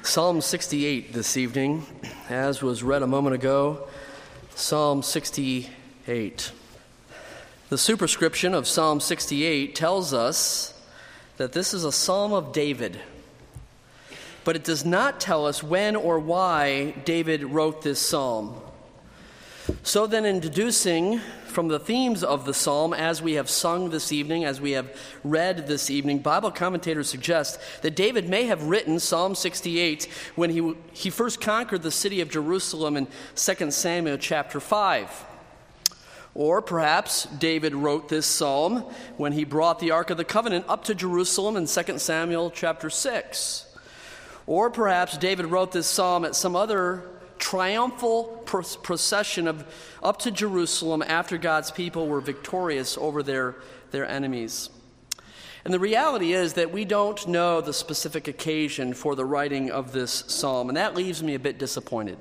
Psalm 68 this evening, as was read a moment ago. Psalm 68. The superscription of Psalm 68 tells us that this is a psalm of David, but it does not tell us when or why David wrote this psalm. So, then, in deducing from the themes of the psalm as we have sung this evening, as we have read this evening, Bible commentators suggest that David may have written Psalm 68 when he, he first conquered the city of Jerusalem in 2 Samuel chapter 5. Or perhaps David wrote this psalm when he brought the Ark of the Covenant up to Jerusalem in 2 Samuel chapter 6. Or perhaps David wrote this psalm at some other triumphal procession of, up to Jerusalem after God's people were victorious over their, their enemies. And the reality is that we don't know the specific occasion for the writing of this psalm, and that leaves me a bit disappointed.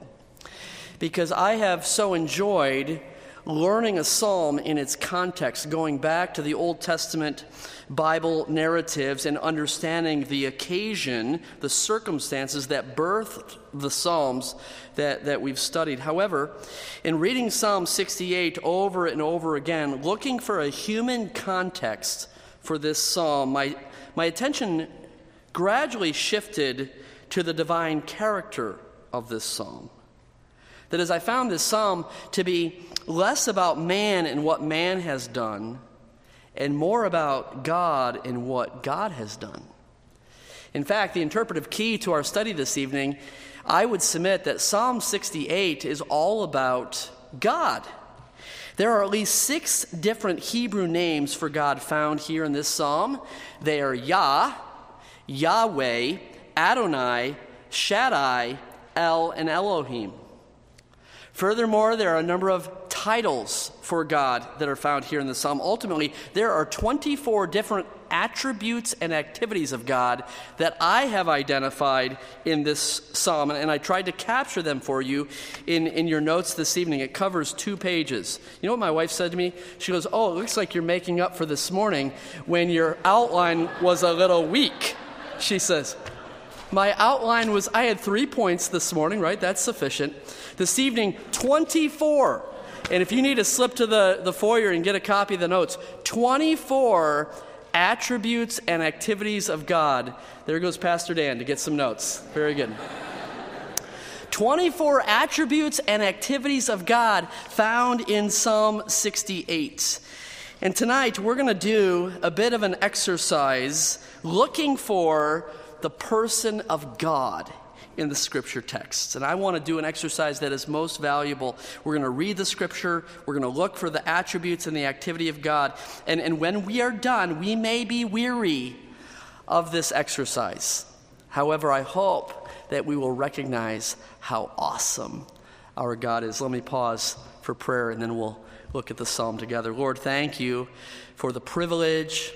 Because I have so enjoyed learning a psalm in its context, going back to the Old Testament Bible narratives and understanding the occasion, the circumstances that birthed the Psalms that, that we've studied. However, in reading Psalm 68 over and over again, looking for a human context for this psalm, my, my attention gradually shifted to the divine character of this psalm. That as I found this psalm to be less about man and what man has done, and more about God and what God has done. In fact, the interpretive key to our study this evening, I would submit that Psalm 68 is all about God. There are at least six different Hebrew names for God found here in this psalm. They are Yah, Yahweh, Adonai, Shaddai, El, and Elohim. Furthermore, there are a number of titles for God that are found here in the psalm. Ultimately, there are 24 different attributes and activities of God that I have identified in this psalm, and I tried to capture them for you in, in your notes this evening. It covers two pages. You know what my wife said to me? She goes, Oh, it looks like you're making up for this morning when your outline was a little weak. She says, my outline was I had three points this morning, right? That's sufficient. This evening, 24. And if you need to slip to the, the foyer and get a copy of the notes, 24 attributes and activities of God. There goes Pastor Dan to get some notes. Very good. 24 attributes and activities of God found in Psalm 68. And tonight we're going to do a bit of an exercise looking for the person of God in the scripture texts. And I want to do an exercise that is most valuable. We're going to read the scripture, we're going to look for the attributes and the activity of God. And, and when we are done, we may be weary of this exercise. However, I hope that we will recognize how awesome our God is. Let me pause for prayer and then we'll look at the psalm together. Lord, thank you for the privilege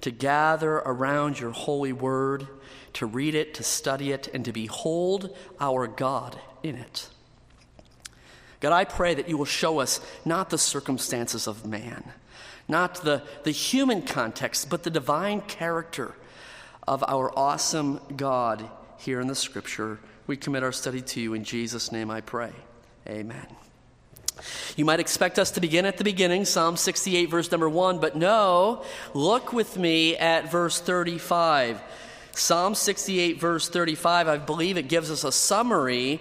to gather around your holy word to read it, to study it, and to behold our God in it. God, I pray that you will show us not the circumstances of man, not the, the human context, but the divine character of our awesome God here in the scripture. We commit our study to you. In Jesus' name I pray. Amen. You might expect us to begin at the beginning, Psalm 68, verse number 1, but no, look with me at verse 35. Psalm 68, verse 35, I believe it gives us a summary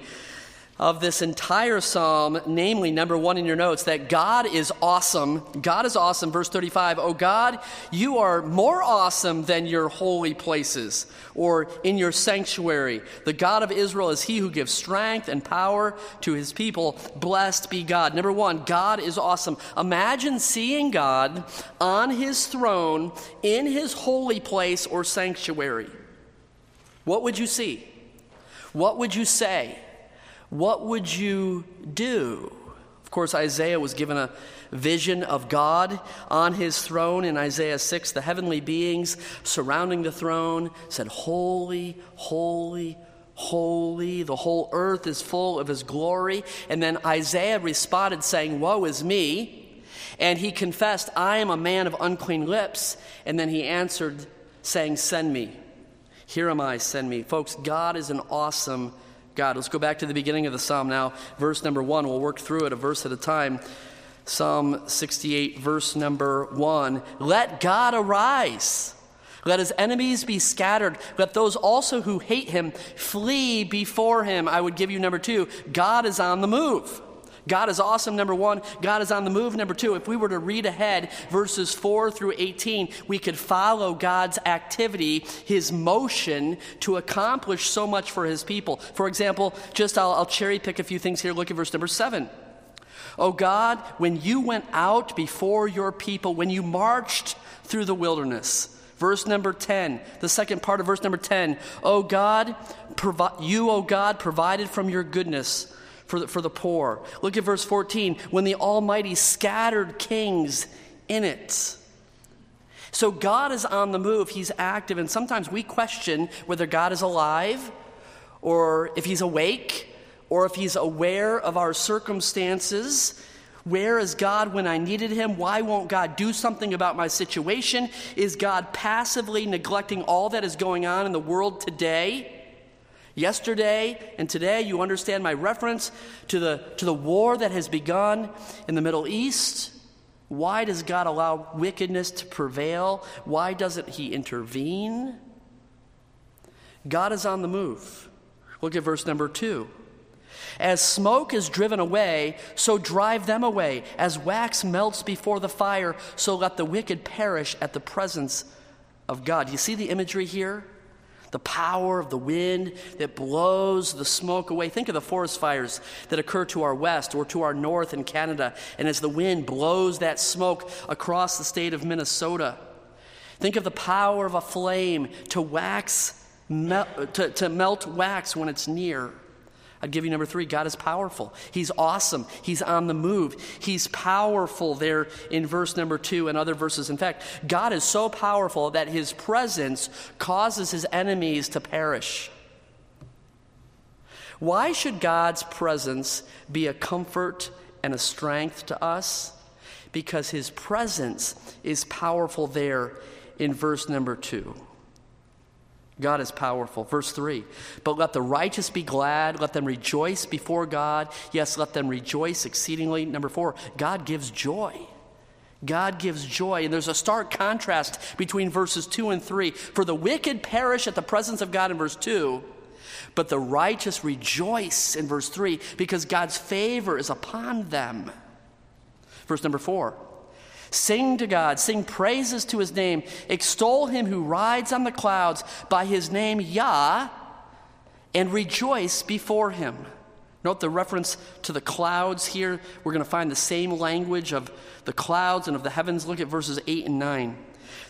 of this entire psalm, namely, number one in your notes, that God is awesome. God is awesome. Verse 35, oh God, you are more awesome than your holy places or in your sanctuary. The God of Israel is he who gives strength and power to his people. Blessed be God. Number one, God is awesome. Imagine seeing God on his throne in his holy place or sanctuary. What would you see? What would you say? What would you do? Of course, Isaiah was given a vision of God on his throne in Isaiah 6. The heavenly beings surrounding the throne said, Holy, holy, holy. The whole earth is full of his glory. And then Isaiah responded, saying, Woe is me. And he confessed, I am a man of unclean lips. And then he answered, saying, Send me. Here am I, send me. Folks, God is an awesome God. Let's go back to the beginning of the psalm now. Verse number one. We'll work through it a verse at a time. Psalm 68, verse number one. Let God arise. Let his enemies be scattered. Let those also who hate him flee before him. I would give you number two God is on the move. God is awesome, number one. God is on the move, number two. If we were to read ahead verses 4 through 18, we could follow God's activity, his motion to accomplish so much for his people. For example, just I'll, I'll cherry pick a few things here. Look at verse number 7. Oh God, when you went out before your people, when you marched through the wilderness, Verse number 10, the second part of verse number 10. Oh God, provi- you, oh God, provided from your goodness for the, for the poor. Look at verse 14 when the Almighty scattered kings in it. So God is on the move, He's active, and sometimes we question whether God is alive or if He's awake or if He's aware of our circumstances. Where is God when I needed Him? Why won't God do something about my situation? Is God passively neglecting all that is going on in the world today? Yesterday and today, you understand my reference to the, to the war that has begun in the Middle East. Why does God allow wickedness to prevail? Why doesn't He intervene? God is on the move. Look at verse number two. As smoke is driven away, so drive them away. As wax melts before the fire, so let the wicked perish at the presence of God. You see the imagery here? The power of the wind that blows the smoke away. Think of the forest fires that occur to our west or to our north in Canada, and as the wind blows that smoke across the state of Minnesota. Think of the power of a flame to wax, to, to melt wax when it's near. I'd give you number three God is powerful. He's awesome. He's on the move. He's powerful there in verse number two and other verses. In fact, God is so powerful that his presence causes his enemies to perish. Why should God's presence be a comfort and a strength to us? Because his presence is powerful there in verse number two. God is powerful. Verse 3 But let the righteous be glad, let them rejoice before God. Yes, let them rejoice exceedingly. Number 4 God gives joy. God gives joy. And there's a stark contrast between verses 2 and 3. For the wicked perish at the presence of God in verse 2, but the righteous rejoice in verse 3 because God's favor is upon them. Verse number 4 Sing to God, sing praises to his name, extol him who rides on the clouds by his name Yah, and rejoice before him. Note the reference to the clouds here. We're going to find the same language of the clouds and of the heavens. Look at verses 8 and 9.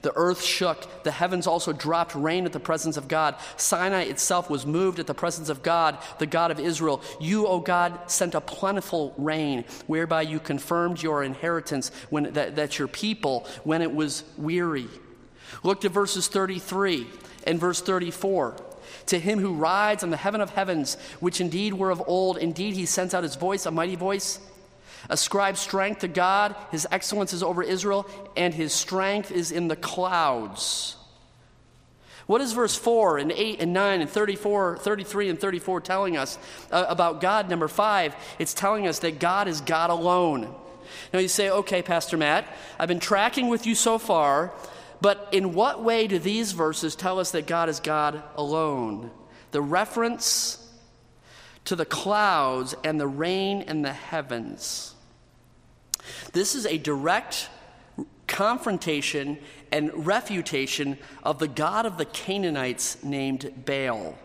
The earth shook. The heavens also dropped rain at the presence of God. Sinai itself was moved at the presence of God, the God of Israel. You, O God, sent a plentiful rain, whereby you confirmed your inheritance, when, that, that your people, when it was weary. Look to verses 33 and verse 34. To him who rides on the heaven of heavens, which indeed were of old, indeed he sends out his voice, a mighty voice. Ascribe strength to God. His excellence is over Israel, and his strength is in the clouds. What is verse 4 and 8 and 9 and 34, 33 and 34 telling us uh, about God? Number 5, it's telling us that God is God alone. Now you say, okay, Pastor Matt, I've been tracking with you so far, but in what way do these verses tell us that God is God alone? The reference to the clouds and the rain and the heavens this is a direct confrontation and refutation of the God of the Canaanites named Baal.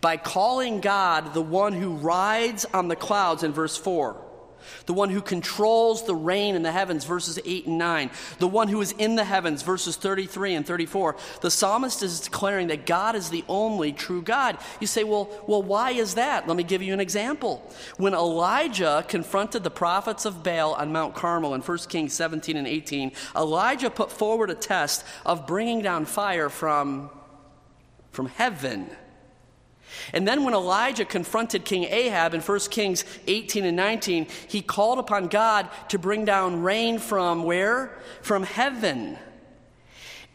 By calling God the one who rides on the clouds in verse 4 the one who controls the rain in the heavens, verses 8 and 9, the one who is in the heavens, verses 33 and 34. The psalmist is declaring that God is the only true God. You say, well, well, why is that? Let me give you an example. When Elijah confronted the prophets of Baal on Mount Carmel in 1 Kings 17 and 18, Elijah put forward a test of bringing down fire from, from heaven. And then when Elijah confronted King Ahab in 1 Kings 18 and 19, he called upon God to bring down rain from where? From heaven.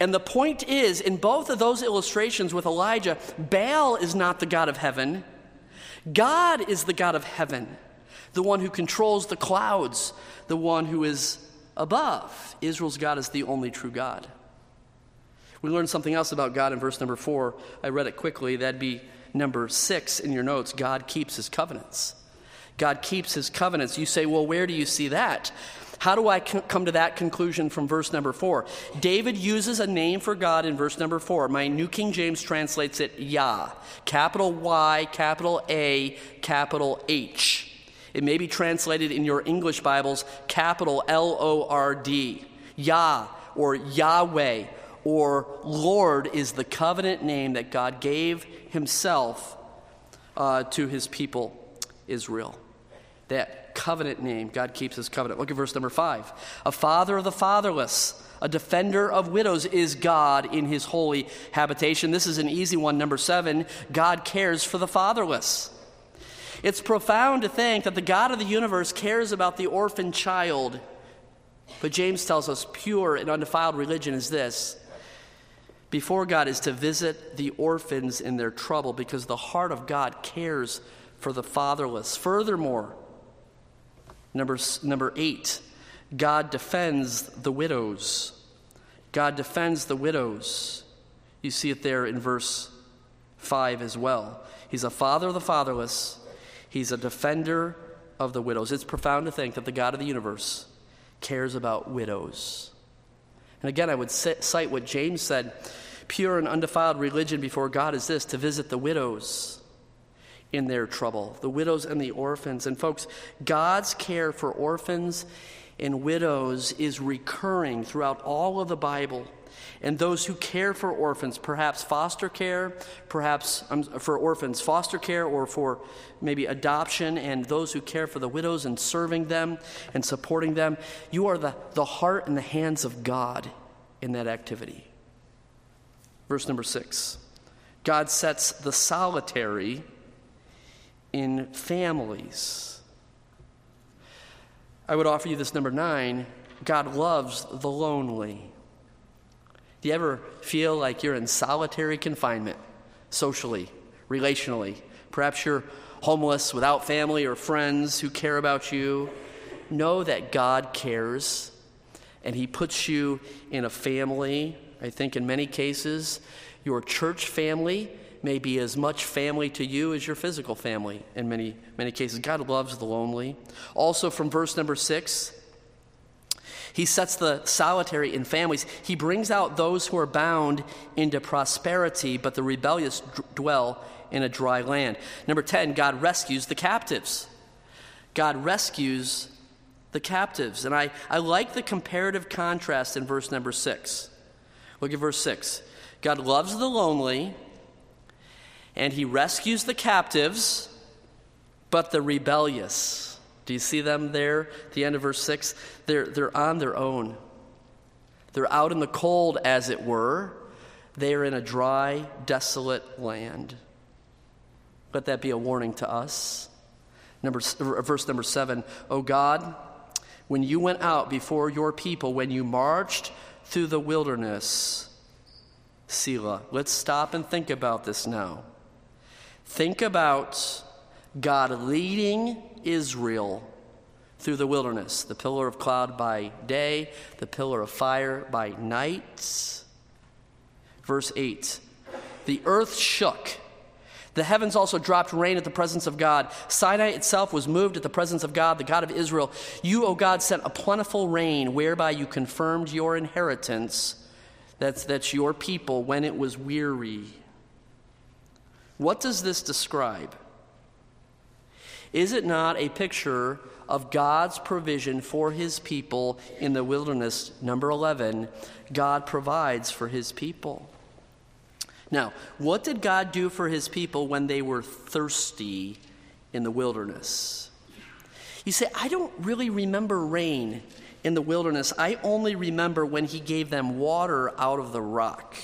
And the point is, in both of those illustrations with Elijah, Baal is not the God of heaven. God is the God of heaven, the one who controls the clouds, the one who is above. Israel's God is the only true God. We learned something else about God in verse number four. I read it quickly. That'd be number six in your notes. God keeps his covenants. God keeps his covenants. You say, well, where do you see that? How do I come to that conclusion from verse number four? David uses a name for God in verse number four. My New King James translates it Yah, capital Y, capital A, capital H. It may be translated in your English Bibles, capital L O R D. Yah or Yahweh or Lord is the covenant name that God gave Himself uh, to His people, Israel. That covenant name. God keeps his covenant. Look at verse number five. A father of the fatherless, a defender of widows is God in his holy habitation. This is an easy one. Number seven, God cares for the fatherless. It's profound to think that the God of the universe cares about the orphan child. But James tells us pure and undefiled religion is this before God is to visit the orphans in their trouble because the heart of God cares for the fatherless. Furthermore, Number, number eight, God defends the widows. God defends the widows. You see it there in verse 5 as well. He's a father of the fatherless, he's a defender of the widows. It's profound to think that the God of the universe cares about widows. And again, I would cite what James said pure and undefiled religion before God is this to visit the widows in their trouble, the widows and the orphans. And folks, God's care for orphans and widows is recurring throughout all of the Bible. And those who care for orphans, perhaps foster care, perhaps um, for orphans, foster care, or for maybe adoption, and those who care for the widows and serving them and supporting them, you are the, the heart and the hands of God in that activity. Verse number six God sets the solitary in families. I would offer you this number nine God loves the lonely. Do you ever feel like you're in solitary confinement, socially, relationally? Perhaps you're homeless without family or friends who care about you. Know that God cares and He puts you in a family. I think in many cases, your church family may be as much family to you as your physical family in many, many cases. God loves the lonely. Also, from verse number six, he sets the solitary in families. He brings out those who are bound into prosperity, but the rebellious d- dwell in a dry land. Number 10, God rescues the captives. God rescues the captives. And I, I like the comparative contrast in verse number 6. Look at verse 6. God loves the lonely and he rescues the captives, but the rebellious. Do you see them there at the end of verse 6? They're, they're on their own. They're out in the cold, as it were. They are in a dry, desolate land. Let that be a warning to us. Number, uh, verse number 7 O God, when you went out before your people, when you marched through the wilderness, Selah. Let's stop and think about this now. Think about God leading Israel through the wilderness the pillar of cloud by day, the pillar of fire by night. Verse 8 The earth shook. The heavens also dropped rain at the presence of God. Sinai itself was moved at the presence of God, the God of Israel. You, O God, sent a plentiful rain whereby you confirmed your inheritance. That's, that's your people when it was weary. What does this describe? Is it not a picture of God's provision for his people in the wilderness? Number 11, God provides for his people. Now, what did God do for his people when they were thirsty in the wilderness? You say, I don't really remember rain in the wilderness. I only remember when he gave them water out of the rock.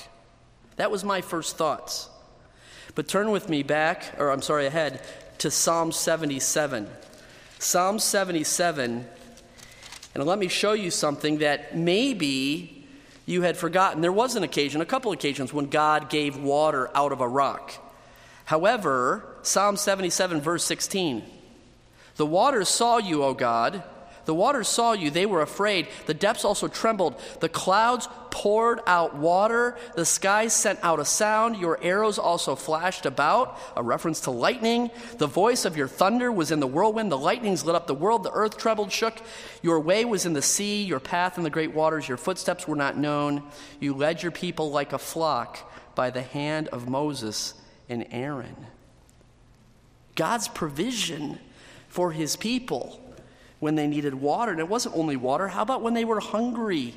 That was my first thoughts. But turn with me back, or I'm sorry, ahead to Psalm 77. Psalm 77, and let me show you something that maybe You had forgotten there was an occasion, a couple occasions, when God gave water out of a rock. However, Psalm 77, verse 16 The waters saw you, O God. The waters saw you, they were afraid. The depths also trembled. The clouds poured out water. The skies sent out a sound. Your arrows also flashed about, a reference to lightning. The voice of your thunder was in the whirlwind. The lightnings lit up the world. The earth trembled, shook. Your way was in the sea, your path in the great waters. Your footsteps were not known. You led your people like a flock by the hand of Moses and Aaron. God's provision for his people when they needed water. And it wasn't only water. How about when they were hungry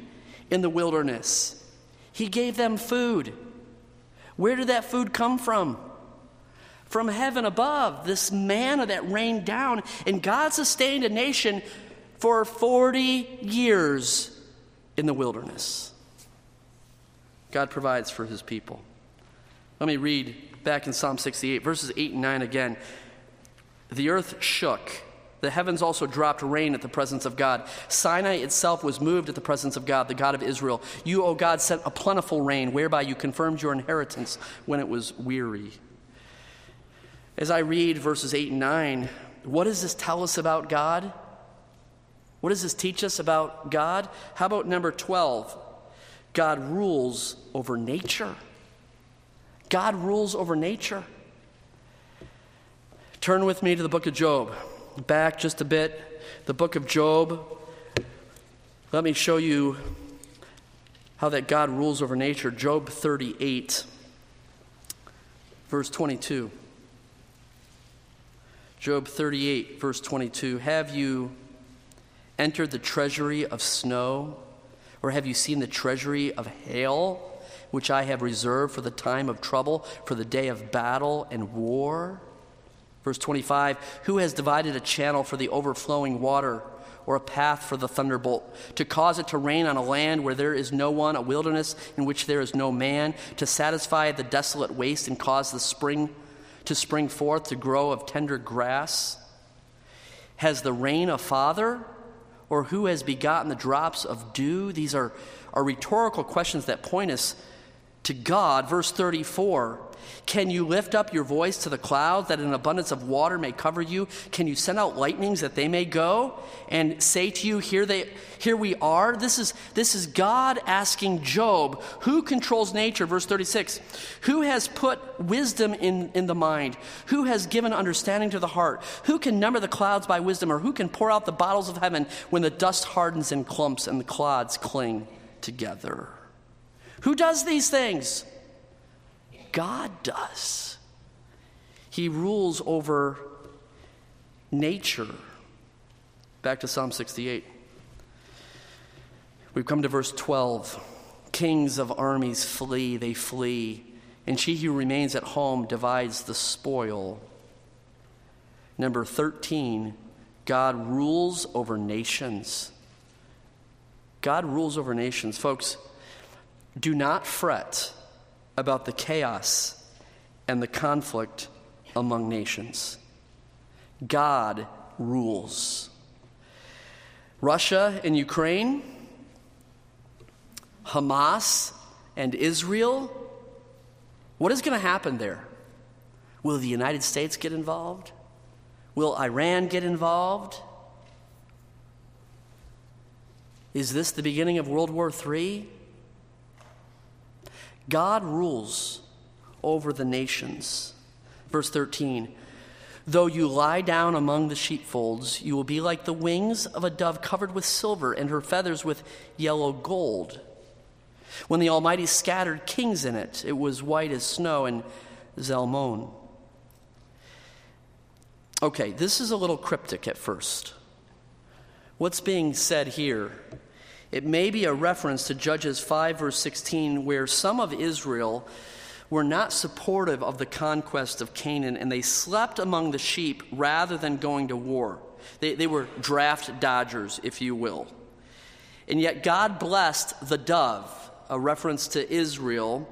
in the wilderness? He gave them food. Where did that food come from? From heaven above, this manna that rained down. And God sustained a nation for 40 years in the wilderness. God provides for his people. Let me read back in Psalm 68, verses 8 and 9 again. The earth shook. The heavens also dropped rain at the presence of God. Sinai itself was moved at the presence of God, the God of Israel. You, O God, sent a plentiful rain, whereby you confirmed your inheritance when it was weary. As I read verses 8 and 9, what does this tell us about God? What does this teach us about God? How about number 12? God rules over nature. God rules over nature. Turn with me to the book of Job. Back just a bit. The book of Job. Let me show you how that God rules over nature. Job 38, verse 22. Job 38, verse 22. Have you entered the treasury of snow, or have you seen the treasury of hail, which I have reserved for the time of trouble, for the day of battle and war? Verse 25 Who has divided a channel for the overflowing water, or a path for the thunderbolt, to cause it to rain on a land where there is no one, a wilderness in which there is no man, to satisfy the desolate waste and cause the spring to spring forth, to grow of tender grass? Has the rain a father? Or who has begotten the drops of dew? These are, are rhetorical questions that point us to God. Verse 34 can you lift up your voice to the clouds that an abundance of water may cover you? Can you send out lightnings that they may go and say to you, Here, they, here we are? This is, this is God asking Job, who controls nature? Verse 36 Who has put wisdom in, in the mind? Who has given understanding to the heart? Who can number the clouds by wisdom? Or who can pour out the bottles of heaven when the dust hardens in clumps and the clods cling together? Who does these things? God does. He rules over nature. Back to Psalm 68. We've come to verse 12. Kings of armies flee, they flee, and she who remains at home divides the spoil. Number 13, God rules over nations. God rules over nations. Folks, do not fret about the chaos and the conflict among nations. God rules. Russia and Ukraine, Hamas and Israel. What is going to happen there? Will the United States get involved? Will Iran get involved? Is this the beginning of World War III? God rules over the nations. Verse 13 Though you lie down among the sheepfolds, you will be like the wings of a dove covered with silver, and her feathers with yellow gold. When the Almighty scattered kings in it, it was white as snow and Zalmon. Okay, this is a little cryptic at first. What's being said here it may be a reference to Judges 5, verse 16, where some of Israel were not supportive of the conquest of Canaan and they slept among the sheep rather than going to war. They, they were draft dodgers, if you will. And yet God blessed the dove, a reference to Israel,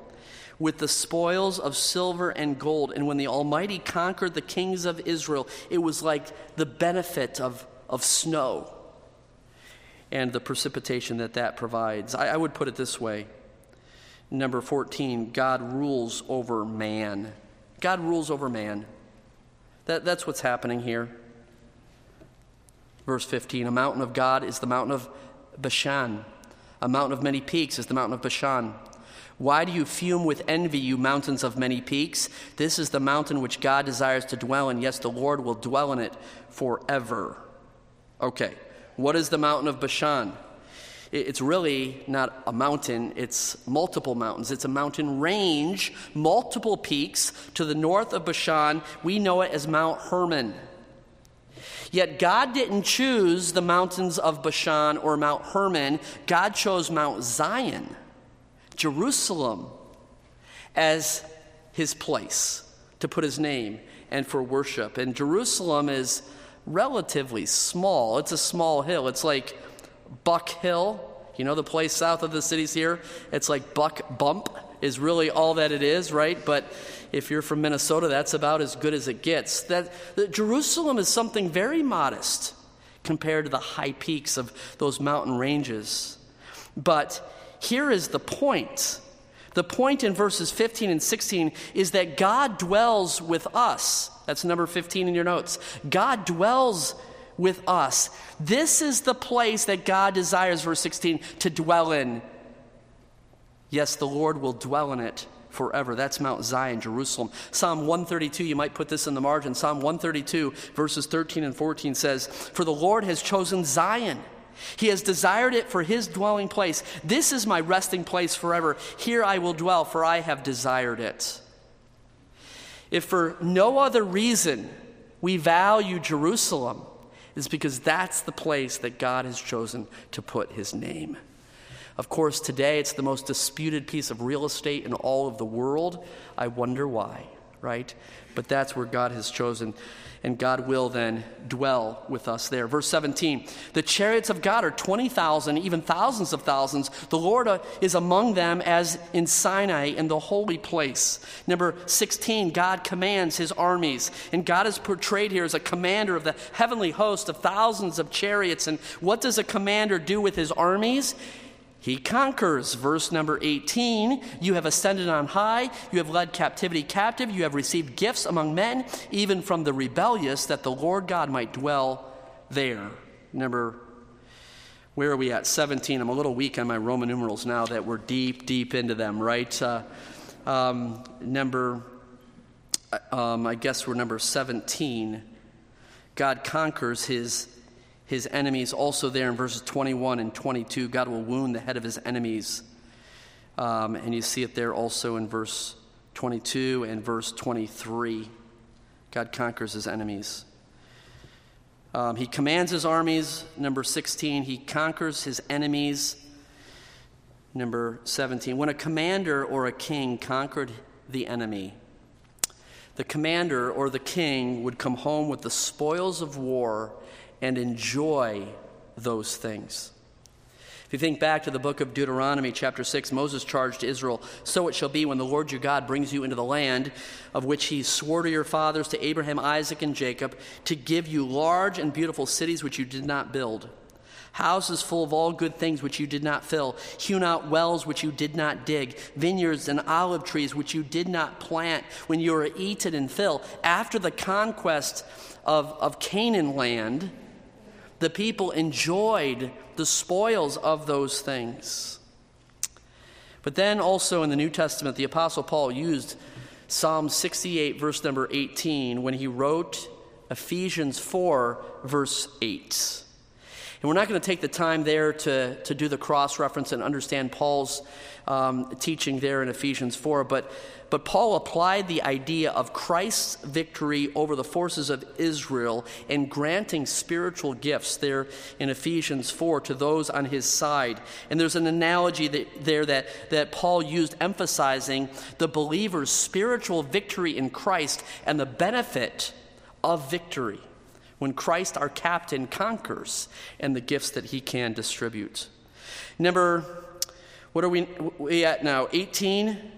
with the spoils of silver and gold. And when the Almighty conquered the kings of Israel, it was like the benefit of, of snow and the precipitation that that provides. I, I would put it this way. Number 14, God rules over man. God rules over man. That, that's what's happening here. Verse 15 A mountain of God is the mountain of Bashan, a mountain of many peaks is the mountain of Bashan. Why do you fume with envy, you mountains of many peaks? This is the mountain which God desires to dwell in. Yes, the Lord will dwell in it forever. Okay, what is the mountain of Bashan? It's really not a mountain, it's multiple mountains. It's a mountain range, multiple peaks. To the north of Bashan, we know it as Mount Hermon. Yet God didn't choose the mountains of Bashan or Mount Hermon, God chose Mount Zion, Jerusalem, as his place to put his name and for worship. And Jerusalem is relatively small, it's a small hill. It's like Buck Hill. You know the place south of the cities here? It's like Buck Bump is really all that it is, right? But if you're from Minnesota, that's about as good as it gets. That, that Jerusalem is something very modest compared to the high peaks of those mountain ranges. But here is the point. The point in verses 15 and 16 is that God dwells with us. That's number 15 in your notes. God dwells with us. This is the place that God desires, verse 16, to dwell in. Yes, the Lord will dwell in it forever. That's Mount Zion, Jerusalem. Psalm 132, you might put this in the margin. Psalm 132, verses 13 and 14 says, For the Lord has chosen Zion. He has desired it for his dwelling place. This is my resting place forever. Here I will dwell, for I have desired it. If for no other reason we value Jerusalem, is because that's the place that God has chosen to put his name. Of course, today it's the most disputed piece of real estate in all of the world. I wonder why, right? But that's where God has chosen, and God will then dwell with us there. Verse 17 The chariots of God are 20,000, even thousands of thousands. The Lord uh, is among them as in Sinai in the holy place. Number 16 God commands his armies, and God is portrayed here as a commander of the heavenly host of thousands of chariots. And what does a commander do with his armies? He conquers. Verse number 18 You have ascended on high, you have led captivity captive, you have received gifts among men, even from the rebellious, that the Lord God might dwell there. Number, where are we at? 17. I'm a little weak on my Roman numerals now that we're deep, deep into them, right? Uh, um, number, uh, um, I guess we're number 17. God conquers his his enemies. Also, there in verses 21 and 22, God will wound the head of his enemies. Um, and you see it there also in verse 22 and verse 23. God conquers his enemies. Um, he commands his armies, number 16. He conquers his enemies, number 17. When a commander or a king conquered the enemy, the commander or the king would come home with the spoils of war and enjoy those things. If you think back to the book of Deuteronomy, chapter 6, Moses charged Israel, So it shall be when the Lord your God brings you into the land of which he swore to your fathers, to Abraham, Isaac, and Jacob, to give you large and beautiful cities which you did not build, houses full of all good things which you did not fill, hewn out wells which you did not dig, vineyards and olive trees which you did not plant, when you were eaten and fill. After the conquest of, of Canaan land, the people enjoyed the spoils of those things. But then also in the New Testament, the Apostle Paul used Psalm 68, verse number 18, when he wrote Ephesians 4, verse 8. And we're not going to take the time there to, to do the cross reference and understand Paul's um, teaching there in Ephesians 4, but but Paul applied the idea of Christ's victory over the forces of Israel and granting spiritual gifts there in Ephesians 4 to those on his side. And there's an analogy that, there that, that Paul used emphasizing the believer's spiritual victory in Christ and the benefit of victory when Christ, our captain, conquers and the gifts that he can distribute. Number, what are we, we at now? 18?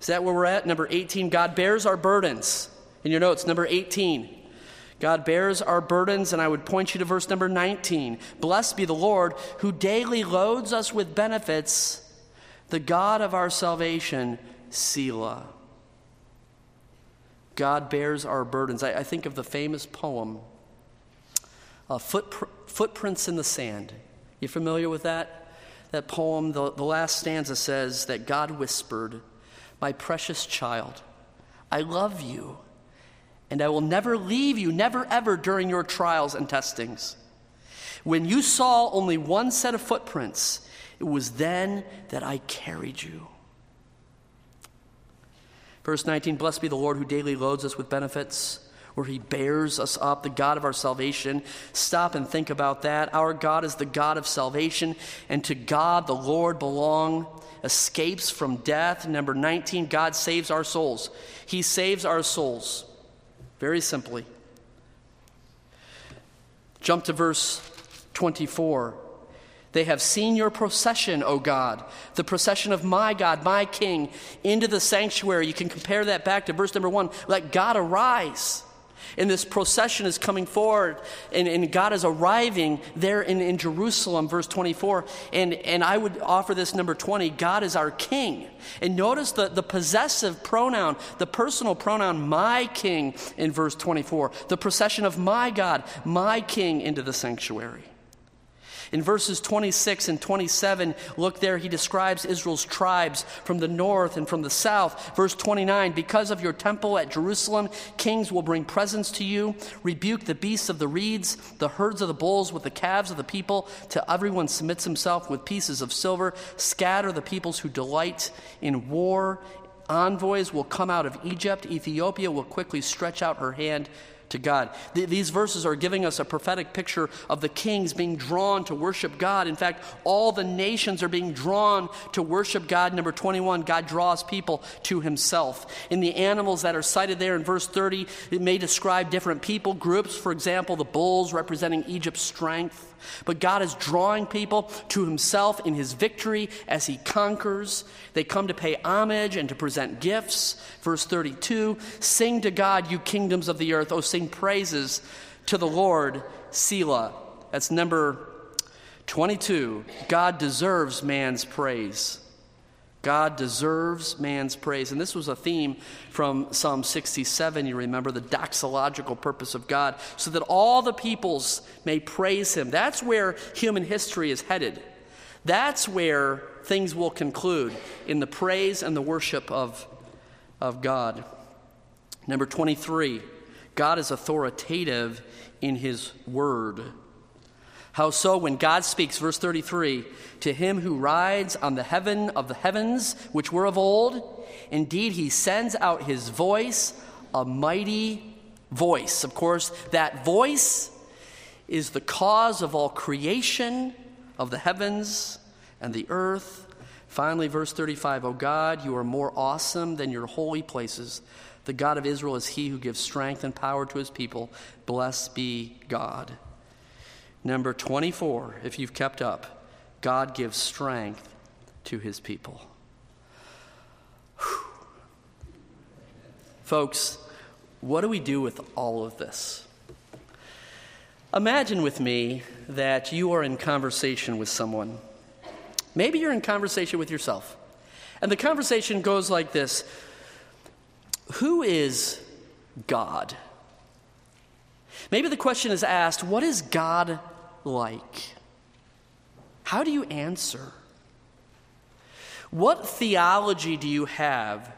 Is that where we're at? Number 18, God bears our burdens. In your notes, number 18, God bears our burdens, and I would point you to verse number 19. Blessed be the Lord who daily loads us with benefits, the God of our salvation, Selah. God bears our burdens. I, I think of the famous poem, uh, Footpr- Footprints in the Sand. You familiar with that? That poem, the, the last stanza says that God whispered, My precious child, I love you, and I will never leave you, never ever during your trials and testings. When you saw only one set of footprints, it was then that I carried you. Verse 19 Blessed be the Lord who daily loads us with benefits, where he bears us up, the God of our salvation. Stop and think about that. Our God is the God of salvation, and to God the Lord belong escapes from death. Number 19, God saves our souls. He saves our souls. Very simply. Jump to verse 24. They have seen your procession, O God, the procession of my God, my King, into the sanctuary. You can compare that back to verse number one. Let God arise. And this procession is coming forward, and, and God is arriving there in, in Jerusalem, verse 24. And, and I would offer this number 20 God is our King. And notice the, the possessive pronoun, the personal pronoun, my King, in verse 24. The procession of my God, my King, into the sanctuary. In verses 26 and 27, look there, he describes Israel's tribes from the north and from the south. Verse 29 Because of your temple at Jerusalem, kings will bring presents to you, rebuke the beasts of the reeds, the herds of the bulls with the calves of the people, till everyone submits himself with pieces of silver, scatter the peoples who delight in war. Envoys will come out of Egypt. Ethiopia will quickly stretch out her hand to God. Th- these verses are giving us a prophetic picture of the kings being drawn to worship God. In fact, all the nations are being drawn to worship God. Number 21, God draws people to himself. In the animals that are cited there in verse 30, it may describe different people groups. For example, the bulls representing Egypt's strength. But God is drawing people to himself in his victory as he conquers. They come to pay homage and to present gifts. Verse 32 Sing to God, you kingdoms of the earth. Oh, sing praises to the Lord, Selah. That's number 22. God deserves man's praise. God deserves man's praise. And this was a theme from Psalm 67, you remember, the doxological purpose of God, so that all the peoples may praise him. That's where human history is headed. That's where things will conclude in the praise and the worship of, of God. Number 23, God is authoritative in his word. How so? When God speaks, verse 33, to him who rides on the heaven of the heavens, which were of old, indeed he sends out his voice, a mighty voice. Of course, that voice is the cause of all creation of the heavens and the earth. Finally, verse 35 O God, you are more awesome than your holy places. The God of Israel is he who gives strength and power to his people. Blessed be God. Number 24, if you've kept up, God gives strength to his people. Whew. Folks, what do we do with all of this? Imagine with me that you are in conversation with someone. Maybe you're in conversation with yourself. And the conversation goes like this Who is God? Maybe the question is asked What is God like? How do you answer? What theology do you have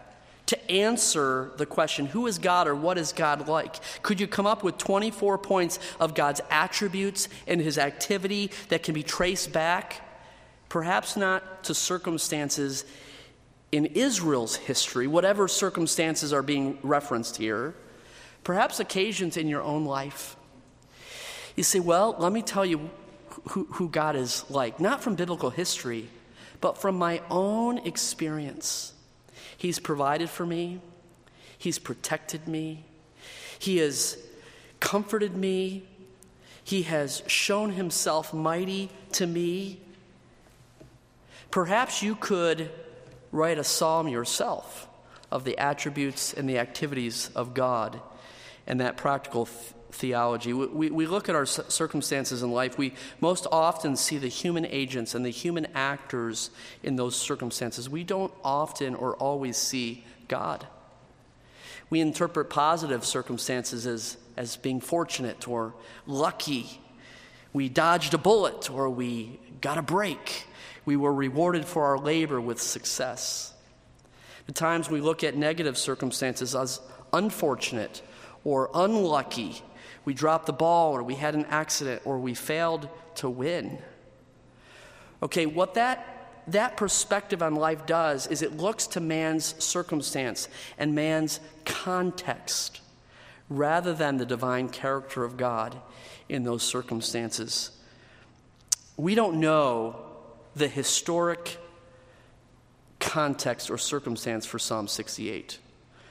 to answer the question, who is God or what is God like? Could you come up with 24 points of God's attributes and his activity that can be traced back, perhaps not to circumstances in Israel's history, whatever circumstances are being referenced here, perhaps occasions in your own life? You say, well, let me tell you who, who God is like, not from biblical history, but from my own experience. He's provided for me, He's protected me, He has comforted me, He has shown Himself mighty to me. Perhaps you could write a psalm yourself of the attributes and the activities of God and that practical theology. We, we, look at our circumstances in life, we most often see the human agents and the human actors in those circumstances. We don't often or always see God. We interpret positive circumstances as, as being fortunate or lucky. We dodged a bullet or we got a break. We were rewarded for our labor with success. The times we look at negative circumstances as unfortunate or unlucky, we dropped the ball or we had an accident or we failed to win. Okay, what that that perspective on life does is it looks to man's circumstance and man's context rather than the divine character of God in those circumstances. We don't know the historic context or circumstance for Psalm 68.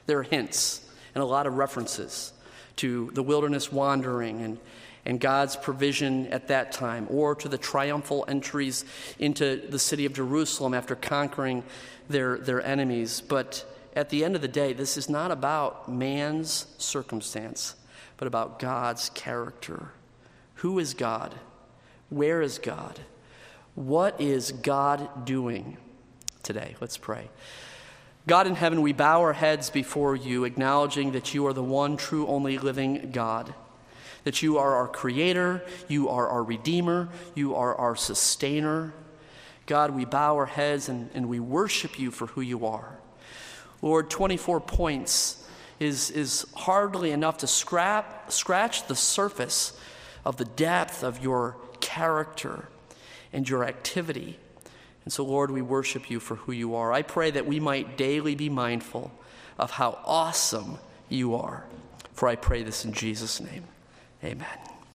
There are hints and a lot of references to the wilderness wandering and, and God's provision at that time, or to the triumphal entries into the city of Jerusalem after conquering their, their enemies. But at the end of the day, this is not about man's circumstance, but about God's character. Who is God? Where is God? What is God doing today? Let's pray. God in heaven, we bow our heads before you, acknowledging that you are the one true, only living God. That you are our creator, you are our redeemer, you are our sustainer. God, we bow our heads and, and we worship you for who you are. Lord, 24 points is, is hardly enough to scrap, scratch the surface of the depth of your character and your activity. And so, Lord, we worship you for who you are. I pray that we might daily be mindful of how awesome you are. For I pray this in Jesus' name. Amen.